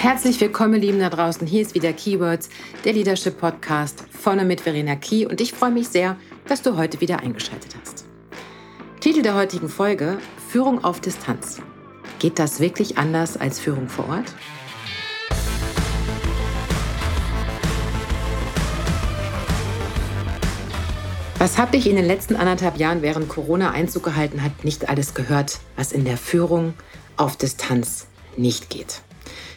Herzlich willkommen, Lieben da draußen. Hier ist wieder Keywords, der Leadership Podcast von und mit Verena Key. Und ich freue mich sehr, dass du heute wieder eingeschaltet hast. Titel der heutigen Folge: Führung auf Distanz. Geht das wirklich anders als Führung vor Ort? Was habe ich in den letzten anderthalb Jahren während Corona Einzug gehalten hat, nicht alles gehört, was in der Führung auf Distanz nicht geht.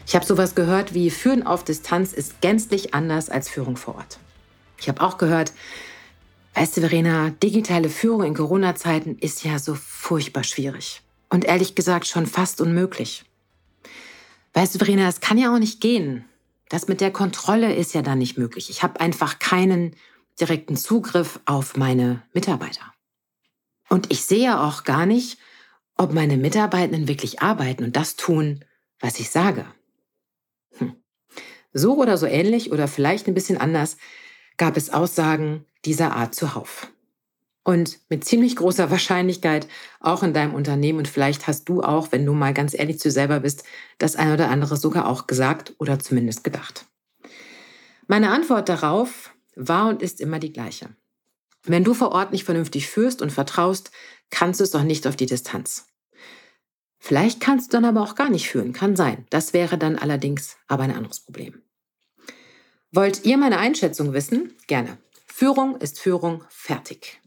Ich habe sowas gehört wie Führen auf Distanz ist gänzlich anders als Führung vor Ort. Ich habe auch gehört, weißt du, Verena, digitale Führung in Corona-Zeiten ist ja so furchtbar schwierig. Und ehrlich gesagt schon fast unmöglich. Weißt du, Verena, es kann ja auch nicht gehen. Das mit der Kontrolle ist ja dann nicht möglich. Ich habe einfach keinen direkten Zugriff auf meine Mitarbeiter. Und ich sehe auch gar nicht, ob meine Mitarbeitenden wirklich arbeiten und das tun, was ich sage. So oder so ähnlich oder vielleicht ein bisschen anders gab es Aussagen dieser Art zuhauf. Und mit ziemlich großer Wahrscheinlichkeit auch in deinem Unternehmen und vielleicht hast du auch, wenn du mal ganz ehrlich zu dir selber bist, das eine oder andere sogar auch gesagt oder zumindest gedacht. Meine Antwort darauf war und ist immer die gleiche. Wenn du vor Ort nicht vernünftig führst und vertraust, kannst du es doch nicht auf die Distanz. Vielleicht kannst du dann aber auch gar nicht führen, kann sein. Das wäre dann allerdings aber ein anderes Problem. Wollt ihr meine Einschätzung wissen? Gerne. Führung ist Führung fertig.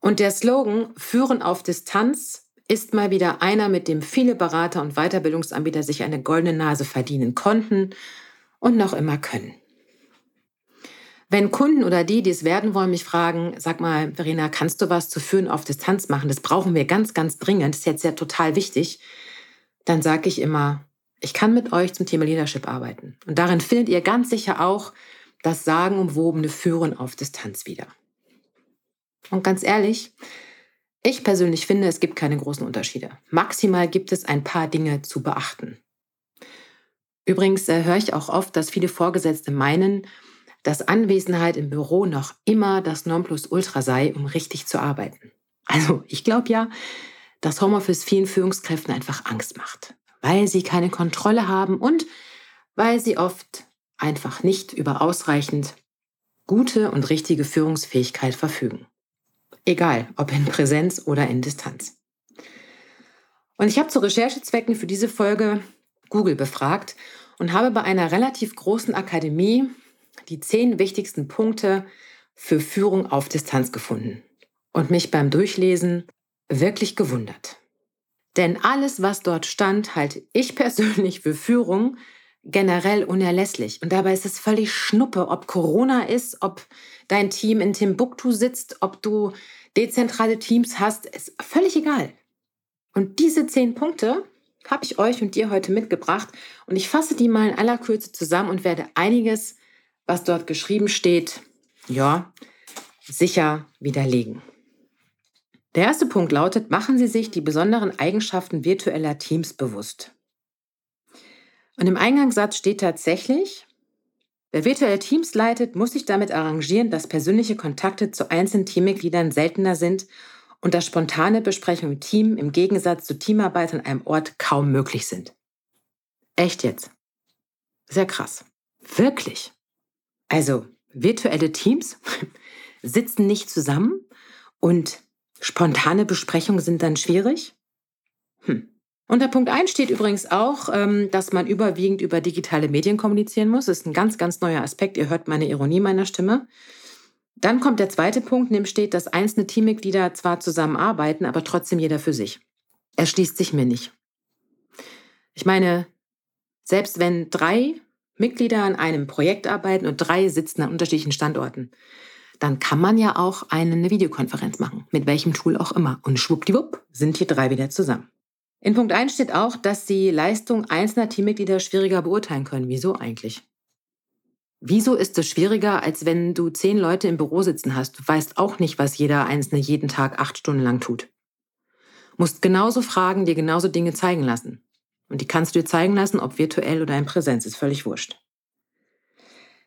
Und der Slogan Führen auf Distanz ist mal wieder einer, mit dem viele Berater und Weiterbildungsanbieter sich eine goldene Nase verdienen konnten und noch immer können. Wenn Kunden oder die, die es werden wollen, mich fragen, sag mal, Verena, kannst du was zu Führen auf Distanz machen? Das brauchen wir ganz, ganz dringend. Das ist jetzt ja total wichtig. Dann sage ich immer, ich kann mit euch zum Thema Leadership arbeiten. Und darin findet ihr ganz sicher auch das sagenumwobene Führen auf Distanz wieder. Und ganz ehrlich, ich persönlich finde, es gibt keine großen Unterschiede. Maximal gibt es ein paar Dinge zu beachten. Übrigens äh, höre ich auch oft, dass viele Vorgesetzte meinen, dass Anwesenheit im Büro noch immer das Nonplusultra sei, um richtig zu arbeiten. Also ich glaube ja, dass Homeoffice vielen Führungskräften einfach Angst macht, weil sie keine Kontrolle haben und weil sie oft einfach nicht über ausreichend gute und richtige Führungsfähigkeit verfügen. Egal, ob in Präsenz oder in Distanz. Und ich habe zu Recherchezwecken für diese Folge Google befragt und habe bei einer relativ großen Akademie die zehn wichtigsten Punkte für Führung auf Distanz gefunden und mich beim Durchlesen wirklich gewundert. Denn alles, was dort stand, halte ich persönlich für Führung generell unerlässlich. Und dabei ist es völlig Schnuppe, ob Corona ist, ob dein Team in Timbuktu sitzt, ob du dezentrale Teams hast, ist völlig egal. Und diese zehn Punkte habe ich euch und dir heute mitgebracht und ich fasse die mal in aller Kürze zusammen und werde einiges was dort geschrieben steht, ja, sicher widerlegen. Der erste Punkt lautet, machen Sie sich die besonderen Eigenschaften virtueller Teams bewusst. Und im Eingangssatz steht tatsächlich, wer virtuelle Teams leitet, muss sich damit arrangieren, dass persönliche Kontakte zu einzelnen Teammitgliedern seltener sind und dass spontane Besprechungen im Team im Gegensatz zu Teamarbeit an einem Ort kaum möglich sind. Echt jetzt? Sehr krass. Wirklich. Also virtuelle Teams sitzen nicht zusammen und spontane Besprechungen sind dann schwierig. Hm. Unter Punkt 1 steht übrigens auch, ähm, dass man überwiegend über digitale Medien kommunizieren muss. Das ist ein ganz, ganz neuer Aspekt. Ihr hört meine Ironie meiner Stimme. Dann kommt der zweite Punkt, in dem steht, dass einzelne Teammitglieder zwar zusammenarbeiten, aber trotzdem jeder für sich. Er schließt sich mir nicht. Ich meine, selbst wenn drei Mitglieder an einem Projekt arbeiten und drei sitzen an unterschiedlichen Standorten, dann kann man ja auch eine Videokonferenz machen, mit welchem Tool auch immer. Und schwuppdiwupp sind hier drei wieder zusammen. In Punkt 1 steht auch, dass Sie Leistung einzelner Teammitglieder schwieriger beurteilen können. Wieso eigentlich? Wieso ist es schwieriger, als wenn du zehn Leute im Büro sitzen hast? Du weißt auch nicht, was jeder Einzelne jeden Tag acht Stunden lang tut. Musst genauso fragen, dir genauso Dinge zeigen lassen. Und die kannst du dir zeigen lassen, ob virtuell oder in Präsenz, ist völlig wurscht.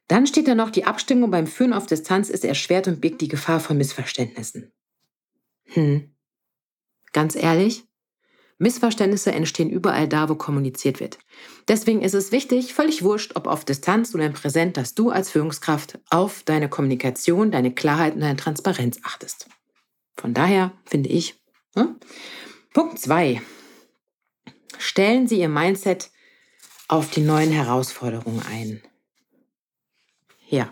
Dann steht da noch, die Abstimmung beim Führen auf Distanz ist erschwert und birgt die Gefahr von Missverständnissen. Hm. Ganz ehrlich, Missverständnisse entstehen überall da, wo kommuniziert wird. Deswegen ist es wichtig, völlig wurscht, ob auf Distanz oder im Präsent, dass du als Führungskraft auf deine Kommunikation, deine Klarheit und deine Transparenz achtest. Von daher finde ich. Hm? Punkt 2. Stellen Sie Ihr Mindset auf die neuen Herausforderungen ein. Ja,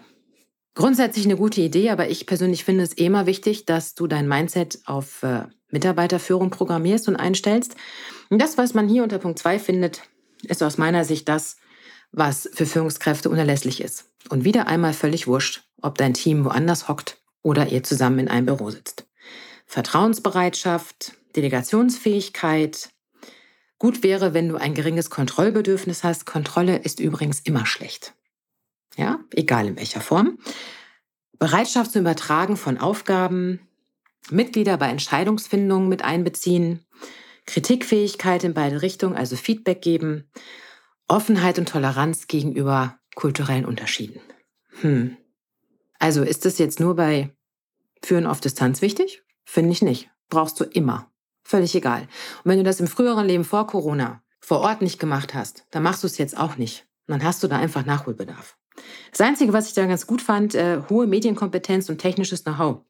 grundsätzlich eine gute Idee, aber ich persönlich finde es immer wichtig, dass du dein Mindset auf äh, Mitarbeiterführung programmierst und einstellst. Und das, was man hier unter Punkt 2 findet, ist aus meiner Sicht das, was für Führungskräfte unerlässlich ist. Und wieder einmal völlig wurscht, ob dein Team woanders hockt oder ihr zusammen in einem Büro sitzt. Vertrauensbereitschaft, Delegationsfähigkeit. Gut wäre, wenn du ein geringes Kontrollbedürfnis hast. Kontrolle ist übrigens immer schlecht. Ja, egal in welcher Form. Bereitschaft zum Übertragen von Aufgaben, Mitglieder bei Entscheidungsfindungen mit einbeziehen, Kritikfähigkeit in beide Richtungen, also Feedback geben, Offenheit und Toleranz gegenüber kulturellen Unterschieden. Hm. Also ist das jetzt nur bei Führen auf Distanz wichtig? Finde ich nicht. Brauchst du immer. Völlig egal. Und wenn du das im früheren Leben vor Corona vor Ort nicht gemacht hast, dann machst du es jetzt auch nicht. Und dann hast du da einfach Nachholbedarf. Das Einzige, was ich da ganz gut fand, äh, hohe Medienkompetenz und technisches Know-how.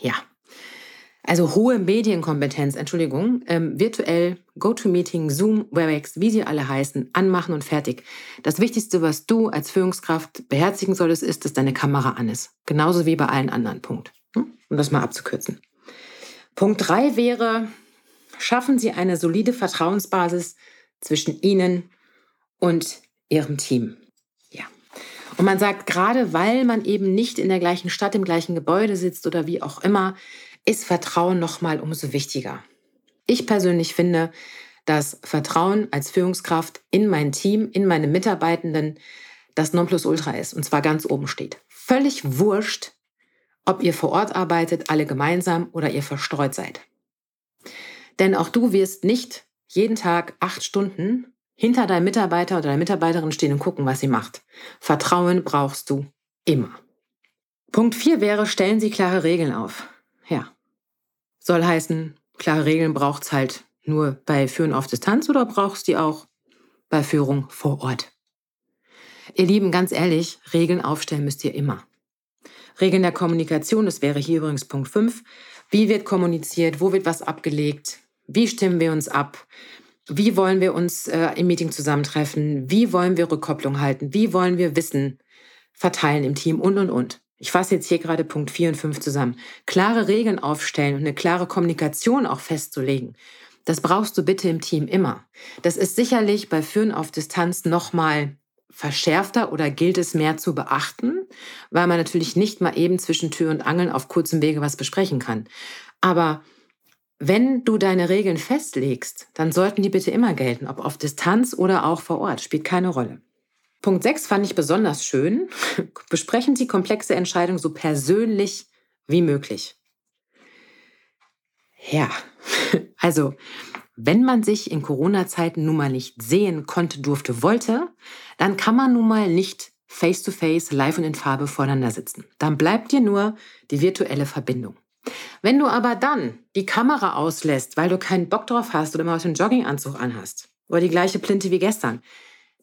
Ja, also hohe Medienkompetenz, Entschuldigung, ähm, virtuell, GoToMeeting, Zoom, WebEx, wie sie alle heißen, anmachen und fertig. Das Wichtigste, was du als Führungskraft beherzigen solltest, ist, dass deine Kamera an ist. Genauso wie bei allen anderen. Punkt. Hm? Um das mal abzukürzen. Punkt drei wäre, schaffen Sie eine solide Vertrauensbasis zwischen Ihnen und Ihrem Team. Ja. Und man sagt, gerade weil man eben nicht in der gleichen Stadt, im gleichen Gebäude sitzt oder wie auch immer, ist Vertrauen noch mal umso wichtiger. Ich persönlich finde, dass Vertrauen als Führungskraft in mein Team, in meine Mitarbeitenden das Nonplusultra ist und zwar ganz oben steht. Völlig wurscht, ob ihr vor Ort arbeitet, alle gemeinsam oder ihr verstreut seid. Denn auch du wirst nicht jeden Tag acht Stunden hinter deinem Mitarbeiter oder deiner Mitarbeiterin stehen und gucken, was sie macht. Vertrauen brauchst du immer. Punkt vier wäre, stellen Sie klare Regeln auf. Ja. Soll heißen, klare Regeln braucht es halt nur bei Führen auf Distanz oder brauchst die auch bei Führung vor Ort? Ihr Lieben, ganz ehrlich, Regeln aufstellen müsst ihr immer. Regeln der Kommunikation, das wäre hier übrigens Punkt 5. Wie wird kommuniziert? Wo wird was abgelegt? Wie stimmen wir uns ab? Wie wollen wir uns äh, im Meeting zusammentreffen? Wie wollen wir Rückkopplung halten? Wie wollen wir Wissen verteilen im Team? Und, und, und. Ich fasse jetzt hier gerade Punkt 4 und 5 zusammen. Klare Regeln aufstellen und eine klare Kommunikation auch festzulegen. Das brauchst du bitte im Team immer. Das ist sicherlich bei Führen auf Distanz nochmal verschärfter oder gilt es mehr zu beachten, weil man natürlich nicht mal eben zwischen Tür und Angeln auf kurzem Wege was besprechen kann. Aber wenn du deine Regeln festlegst, dann sollten die bitte immer gelten, ob auf Distanz oder auch vor Ort, spielt keine Rolle. Punkt 6 fand ich besonders schön. Besprechen Sie komplexe Entscheidungen so persönlich wie möglich. Ja, also wenn man sich in Corona-Zeiten nun mal nicht sehen konnte, durfte, wollte, dann kann man nun mal nicht face-to-face, live und in Farbe voreinander sitzen. Dann bleibt dir nur die virtuelle Verbindung. Wenn du aber dann die Kamera auslässt, weil du keinen Bock drauf hast oder mal einen Jogginganzug anhast oder die gleiche Plinte wie gestern,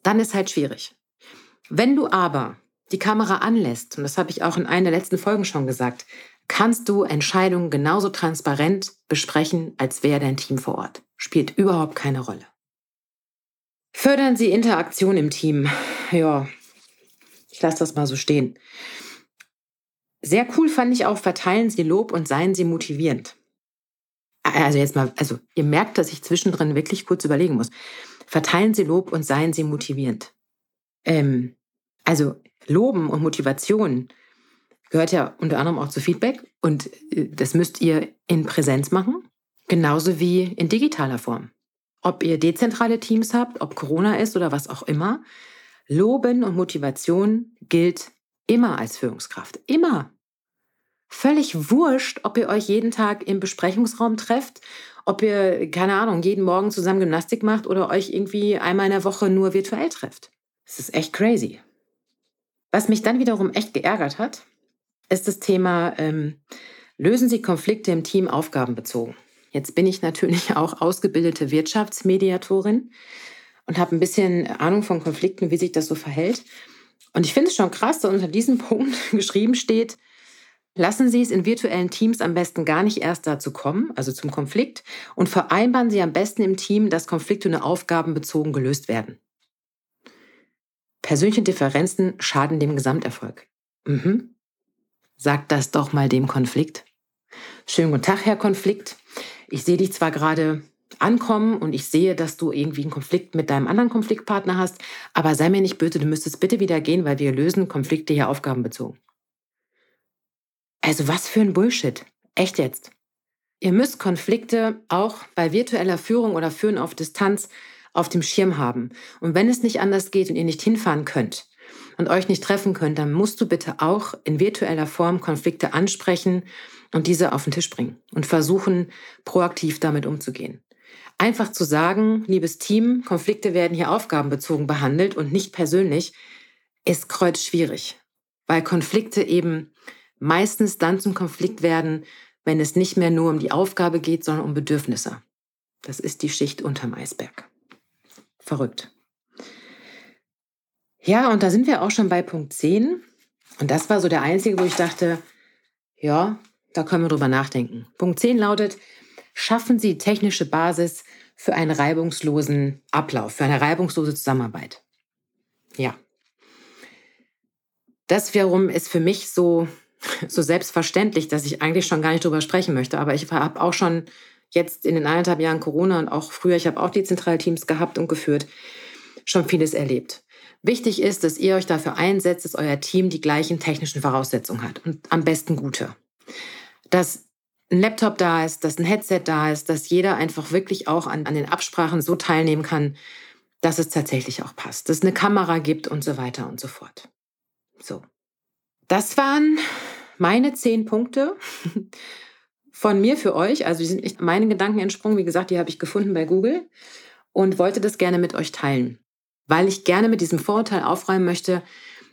dann ist halt schwierig. Wenn du aber die Kamera anlässt, und das habe ich auch in einer der letzten Folgen schon gesagt, kannst du Entscheidungen genauso transparent besprechen, als wäre dein Team vor Ort. Spielt überhaupt keine Rolle. Fördern Sie Interaktion im Team. Ja, ich lasse das mal so stehen. Sehr cool fand ich auch, verteilen Sie Lob und seien Sie motivierend. Also jetzt mal, also ihr merkt, dass ich zwischendrin wirklich kurz überlegen muss. Verteilen Sie Lob und seien Sie motivierend. Ähm, also Loben und Motivation gehört ja unter anderem auch zu Feedback und äh, das müsst ihr in Präsenz machen, genauso wie in digitaler Form. Ob ihr dezentrale Teams habt, ob Corona ist oder was auch immer, Loben und Motivation gilt immer als Führungskraft. Immer. Völlig wurscht, ob ihr euch jeden Tag im Besprechungsraum trefft, ob ihr, keine Ahnung, jeden Morgen zusammen Gymnastik macht oder euch irgendwie einmal in der Woche nur virtuell trefft. Es ist echt crazy. Was mich dann wiederum echt geärgert hat, ist das Thema, ähm, lösen Sie Konflikte im Team aufgabenbezogen. Jetzt bin ich natürlich auch ausgebildete Wirtschaftsmediatorin und habe ein bisschen Ahnung von Konflikten, wie sich das so verhält. Und ich finde es schon krass, dass unter diesem Punkt geschrieben steht, lassen Sie es in virtuellen Teams am besten gar nicht erst dazu kommen, also zum Konflikt, und vereinbaren Sie am besten im Team, dass Konflikte nur aufgabenbezogen gelöst werden. Persönliche Differenzen schaden dem Gesamterfolg. Mhm. Sag das doch mal dem Konflikt. Schönen guten Tag, Herr Konflikt. Ich sehe dich zwar gerade ankommen und ich sehe, dass du irgendwie einen Konflikt mit deinem anderen Konfliktpartner hast, aber sei mir nicht böse, du müsstest bitte wieder gehen, weil wir lösen Konflikte hier aufgabenbezogen. Also was für ein Bullshit. Echt jetzt. Ihr müsst Konflikte auch bei virtueller Führung oder Führen auf Distanz auf dem Schirm haben. Und wenn es nicht anders geht und ihr nicht hinfahren könnt und euch nicht treffen könnt, dann musst du bitte auch in virtueller Form Konflikte ansprechen und diese auf den Tisch bringen und versuchen, proaktiv damit umzugehen. Einfach zu sagen, liebes Team, Konflikte werden hier aufgabenbezogen behandelt und nicht persönlich, ist kreuzschwierig, weil Konflikte eben meistens dann zum Konflikt werden, wenn es nicht mehr nur um die Aufgabe geht, sondern um Bedürfnisse. Das ist die Schicht unterm Eisberg. Verrückt. Ja, und da sind wir auch schon bei Punkt 10. Und das war so der einzige, wo ich dachte, ja, da können wir drüber nachdenken. Punkt 10 lautet, schaffen Sie technische Basis für einen reibungslosen Ablauf, für eine reibungslose Zusammenarbeit. Ja. Das wiederum ist für mich so, so selbstverständlich, dass ich eigentlich schon gar nicht drüber sprechen möchte. Aber ich habe auch schon jetzt in den eineinhalb Jahren Corona und auch früher, ich habe auch die Zentralteams gehabt und geführt, schon vieles erlebt. Wichtig ist, dass ihr euch dafür einsetzt, dass euer Team die gleichen technischen Voraussetzungen hat und am besten gute. Dass ein Laptop da ist, dass ein Headset da ist, dass jeder einfach wirklich auch an, an den Absprachen so teilnehmen kann, dass es tatsächlich auch passt, dass es eine Kamera gibt und so weiter und so fort. So. Das waren meine zehn Punkte von mir für euch. Also die sind nicht meine Gedanken entsprungen. Wie gesagt, die habe ich gefunden bei Google und wollte das gerne mit euch teilen, weil ich gerne mit diesem Vorurteil aufräumen möchte,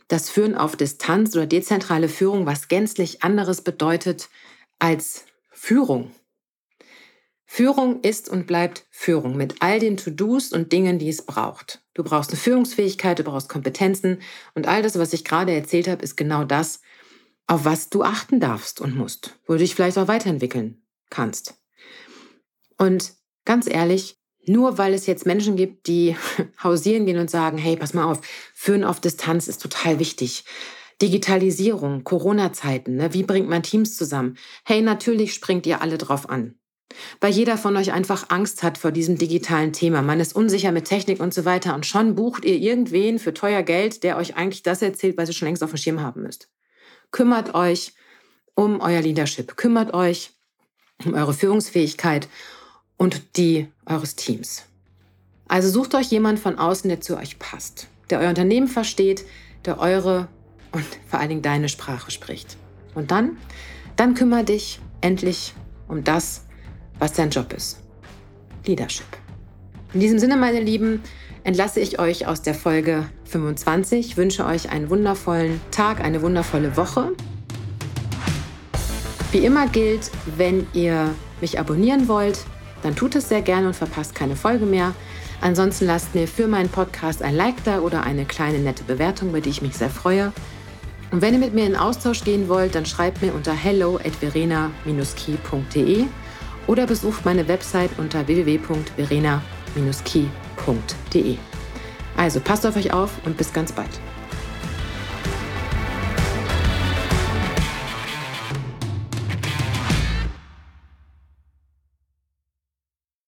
dass Führen auf Distanz oder dezentrale Führung was gänzlich anderes bedeutet als Führung. Führung ist und bleibt Führung mit all den To-Dos und Dingen, die es braucht. Du brauchst eine Führungsfähigkeit, du brauchst Kompetenzen und all das, was ich gerade erzählt habe, ist genau das, auf was du achten darfst und musst, wo du dich vielleicht auch weiterentwickeln kannst. Und ganz ehrlich, nur weil es jetzt Menschen gibt, die hausieren gehen und sagen, hey, pass mal auf, Führen auf Distanz ist total wichtig. Digitalisierung, Corona-Zeiten, ne? wie bringt man Teams zusammen? Hey, natürlich springt ihr alle drauf an. Weil jeder von euch einfach Angst hat vor diesem digitalen Thema. Man ist unsicher mit Technik und so weiter. Und schon bucht ihr irgendwen für teuer Geld, der euch eigentlich das erzählt, was ihr schon längst auf dem Schirm haben müsst. Kümmert euch um euer Leadership, kümmert euch um eure Führungsfähigkeit und die eures Teams. Also sucht euch jemand von außen, der zu euch passt, der euer Unternehmen versteht, der eure und vor allen Dingen deine Sprache spricht. Und dann, dann kümmere dich endlich um das, was dein Job ist. Leadership. In diesem Sinne, meine Lieben, entlasse ich euch aus der Folge 25, wünsche euch einen wundervollen Tag, eine wundervolle Woche. Wie immer gilt, wenn ihr mich abonnieren wollt, dann tut es sehr gerne und verpasst keine Folge mehr. Ansonsten lasst mir für meinen Podcast ein Like da oder eine kleine nette Bewertung, über die ich mich sehr freue. Und wenn ihr mit mir in Austausch gehen wollt, dann schreibt mir unter hello at verena-key.de oder besucht meine Website unter www.verena-key.de. Also passt auf euch auf und bis ganz bald.